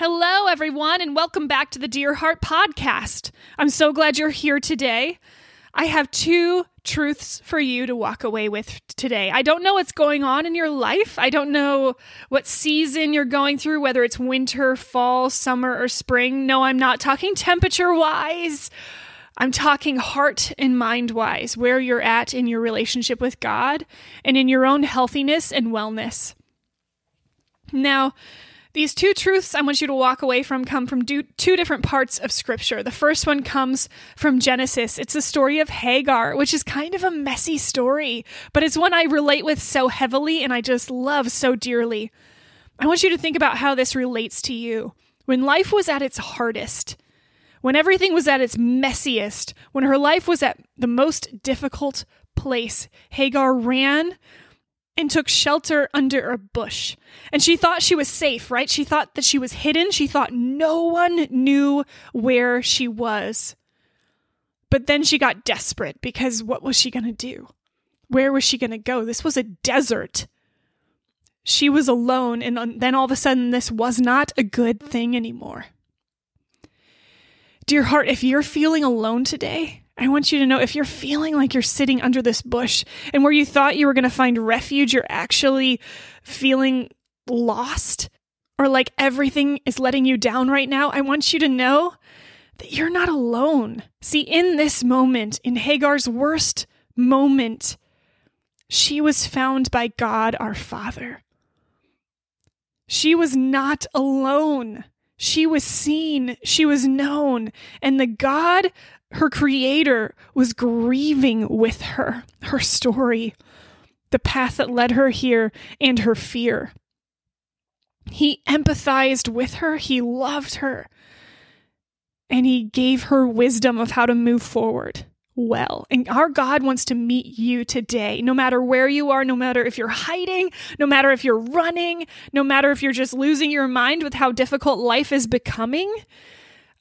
Hello, everyone, and welcome back to the Dear Heart Podcast. I'm so glad you're here today. I have two truths for you to walk away with today. I don't know what's going on in your life. I don't know what season you're going through, whether it's winter, fall, summer, or spring. No, I'm not talking temperature wise. I'm talking heart and mind wise, where you're at in your relationship with God and in your own healthiness and wellness. Now, these two truths I want you to walk away from come from two different parts of Scripture. The first one comes from Genesis. It's the story of Hagar, which is kind of a messy story, but it's one I relate with so heavily and I just love so dearly. I want you to think about how this relates to you. When life was at its hardest, when everything was at its messiest, when her life was at the most difficult place, Hagar ran and took shelter under a bush. And she thought she was safe, right? She thought that she was hidden. She thought no one knew where she was. But then she got desperate because what was she going to do? Where was she going to go? This was a desert. She was alone, and then all of a sudden, this was not a good thing anymore. Dear heart, if you're feeling alone today, I want you to know if you're feeling like you're sitting under this bush and where you thought you were going to find refuge, you're actually feeling lost or like everything is letting you down right now. I want you to know that you're not alone. See, in this moment, in Hagar's worst moment, she was found by God our Father. She was not alone. She was seen, she was known, and the God her creator was grieving with her, her story, the path that led her here, and her fear. He empathized with her, he loved her, and he gave her wisdom of how to move forward well. And our God wants to meet you today, no matter where you are, no matter if you're hiding, no matter if you're running, no matter if you're just losing your mind with how difficult life is becoming.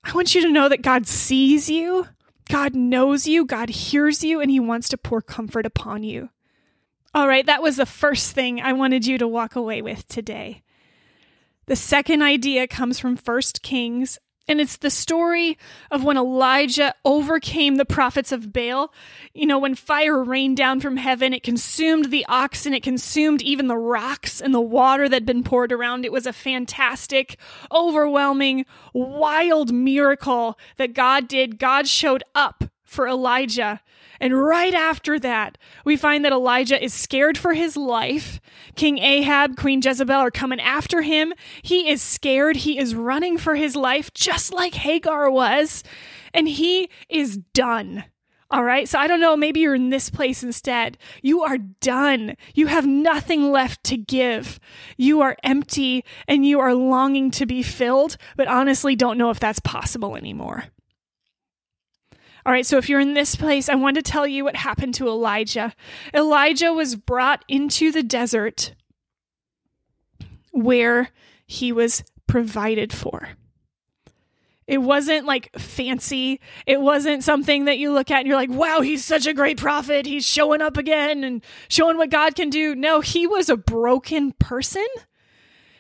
I want you to know that God sees you God knows you, God hears you, and He wants to pour comfort upon you. All right, that was the first thing I wanted you to walk away with today. The second idea comes from First Kings and it's the story of when Elijah overcame the prophets of Baal. You know, when fire rained down from heaven, it consumed the oxen, it consumed even the rocks and the water that had been poured around. It was a fantastic, overwhelming, wild miracle that God did. God showed up for Elijah and right after that, we find that Elijah is scared for his life. King Ahab, Queen Jezebel are coming after him. He is scared. He is running for his life, just like Hagar was. And he is done. All right. So I don't know. Maybe you're in this place instead. You are done. You have nothing left to give. You are empty and you are longing to be filled, but honestly don't know if that's possible anymore. All right, so if you're in this place, I want to tell you what happened to Elijah. Elijah was brought into the desert where he was provided for. It wasn't like fancy. It wasn't something that you look at and you're like, wow, he's such a great prophet. He's showing up again and showing what God can do. No, he was a broken person.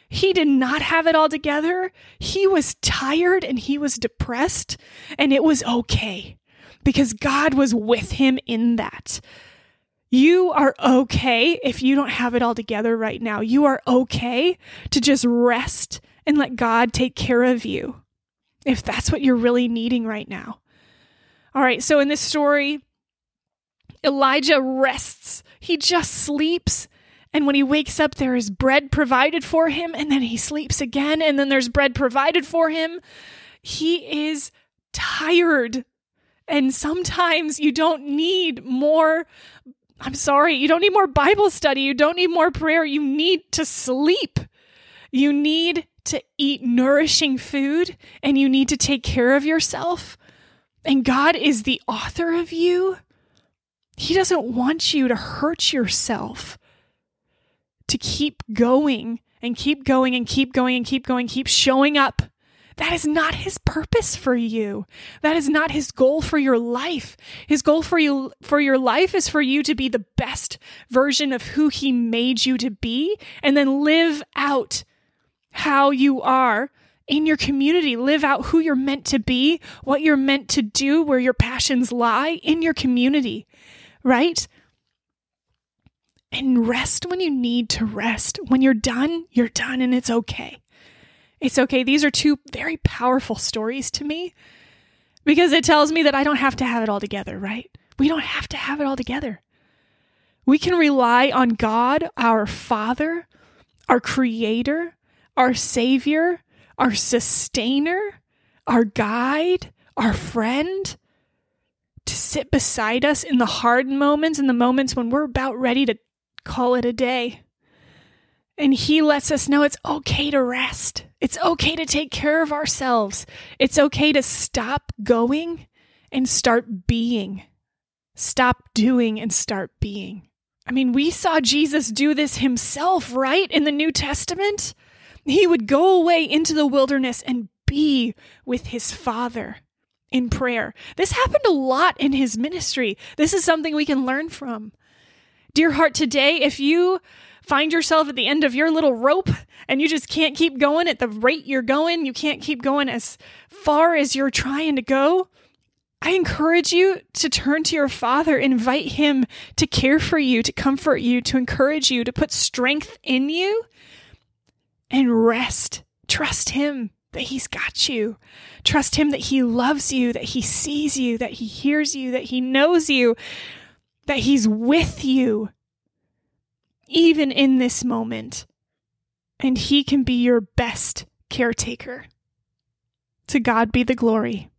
He did not have it all together. He was tired and he was depressed, and it was okay because God was with him in that. You are okay if you don't have it all together right now. You are okay to just rest and let God take care of you if that's what you're really needing right now. All right, so in this story, Elijah rests. He just sleeps. And when he wakes up, there is bread provided for him. And then he sleeps again. And then there's bread provided for him. He is tired. And sometimes you don't need more. I'm sorry, you don't need more Bible study. You don't need more prayer. You need to sleep. You need to eat nourishing food and you need to take care of yourself. And God is the author of you. He doesn't want you to hurt yourself, to keep going and keep going and keep going and keep going, keep showing up that is not his purpose for you. That is not his goal for your life. His goal for you for your life is for you to be the best version of who he made you to be and then live out how you are in your community. Live out who you're meant to be, what you're meant to do, where your passions lie in your community, right? And rest when you need to rest. When you're done, you're done and it's okay. It's okay. These are two very powerful stories to me because it tells me that I don't have to have it all together, right? We don't have to have it all together. We can rely on God, our Father, our Creator, our Savior, our Sustainer, our Guide, our friend, to sit beside us in the hard moments, in the moments when we're about ready to call it a day. And He lets us know it's okay to rest. It's okay to take care of ourselves. It's okay to stop going and start being. Stop doing and start being. I mean, we saw Jesus do this himself, right? In the New Testament. He would go away into the wilderness and be with his Father in prayer. This happened a lot in his ministry. This is something we can learn from. Dear heart, today, if you find yourself at the end of your little rope and you just can't keep going at the rate you're going, you can't keep going as far as you're trying to go, I encourage you to turn to your Father, invite Him to care for you, to comfort you, to encourage you, to put strength in you, and rest. Trust Him that He's got you. Trust Him that He loves you, that He sees you, that He hears you, that He knows you, that He's with you, even in this moment. And He can be your best caretaker. To God be the glory.